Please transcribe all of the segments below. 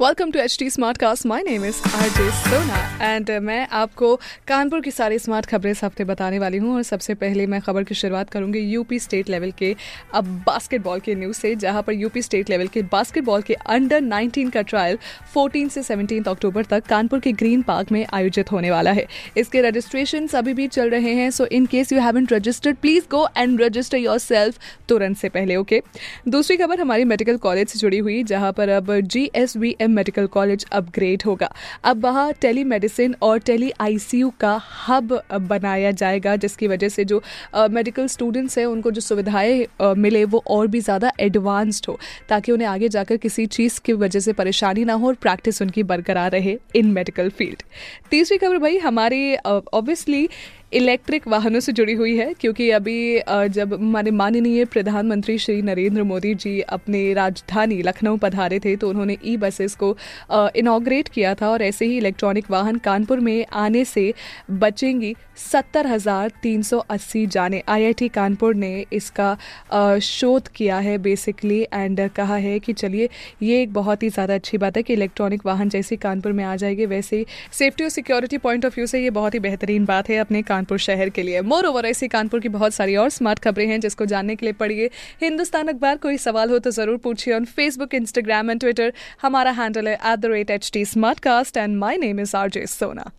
welcome to H T smart cast my name is R J Sona and मैं आपको कानपुर की सारी smart खबरें इस हफ़्ते बताने वाली हूँ और सबसे पहले मैं खबर की शुरुआत करूँगी यूपी स्टेट लेवल के अब बास्केटबॉल के न्यूज़ से, जहाँ पर यूपी स्टेट लेवल के बास्केटबॉल के अंडर 19 का ट्रायल 14 से 17 अक्टूबर तक कानपुर के ग्रीन पार्क में आयोजित होने वाला है इसके रजिस्ट्रेशन अभी भी चल रहे हैं so in case you haven't registered please go and register yourself तुरंत से पहले ओके okay? दूसरी खबर हमारी मेडिकल कॉलेज से जुड़ी हुई, जहाँ पर अब G S M medical college upgrade होगा। अब वहाँ टेली मेडिसिन और टेली आईसीयू का हब बनाया जाएगा, जिसकी वजह से जो मेडिकल स्टूडेंट्स हैं, उनको जो सुविधाएँ मिले, वो और भी ज़्यादा एडवांस्ड हो, ताकि उन्हें आगे जाकर किसी चीज़ की वजह से परेशानी ना हो और प्रैक्टिस उनकी बरकरार रहे इन मेडिकल फ़ील्ड तीसरी खबर भाई, हमारी ऑब्वियसली इलेक्ट्रिक वाहनों से जुड़ी हुई है, क्योंकि अभी जब हमारे माननीय प्रधानमंत्री श्री नरेंद्र मोदी जी अपने राजधानी लखनऊ पधारे थे तो उन्होंने ई बसेस को इनाग्रेट किया था और ऐसे ही इलेक्ट्रॉनिक वाहन कानपुर में आने से बचेंगी सत्तर हज़ार तीन सौ अस्सी जाने। आईआईटी कानपुर ने इसका शोध किया है बेसिकली एंड कहा है कि चलिए, ये एक बहुत ही ज़्यादा अच्छी बात है कि इलेक्ट्रॉनिक वाहन जैसे कानपुर में आ जाएँगे, वैसे ही सेफ्टी और सिक्योरिटी पॉइंट ऑफ़ व्यू से ये बहुत ही बेहतरीन बात है अपने कानपुर शहर के लिए। मोर ओवर ऐसी कानपुर की बहुत सारी और स्मार्ट खबरें हैं जिसको जानने के लिए पढ़िए। हिंदुस्तान अखबार कोई सवाल हो तो ज़रूर पूछिए on Facebook Instagram and Twitter हमारा हैंडल है at the rate H T smart cast and my name is R J Sona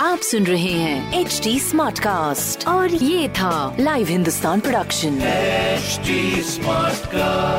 आप सुन रहे हैं एच डी स्मार्ट कास्ट और ये था live Hindustan production smart Smartcast.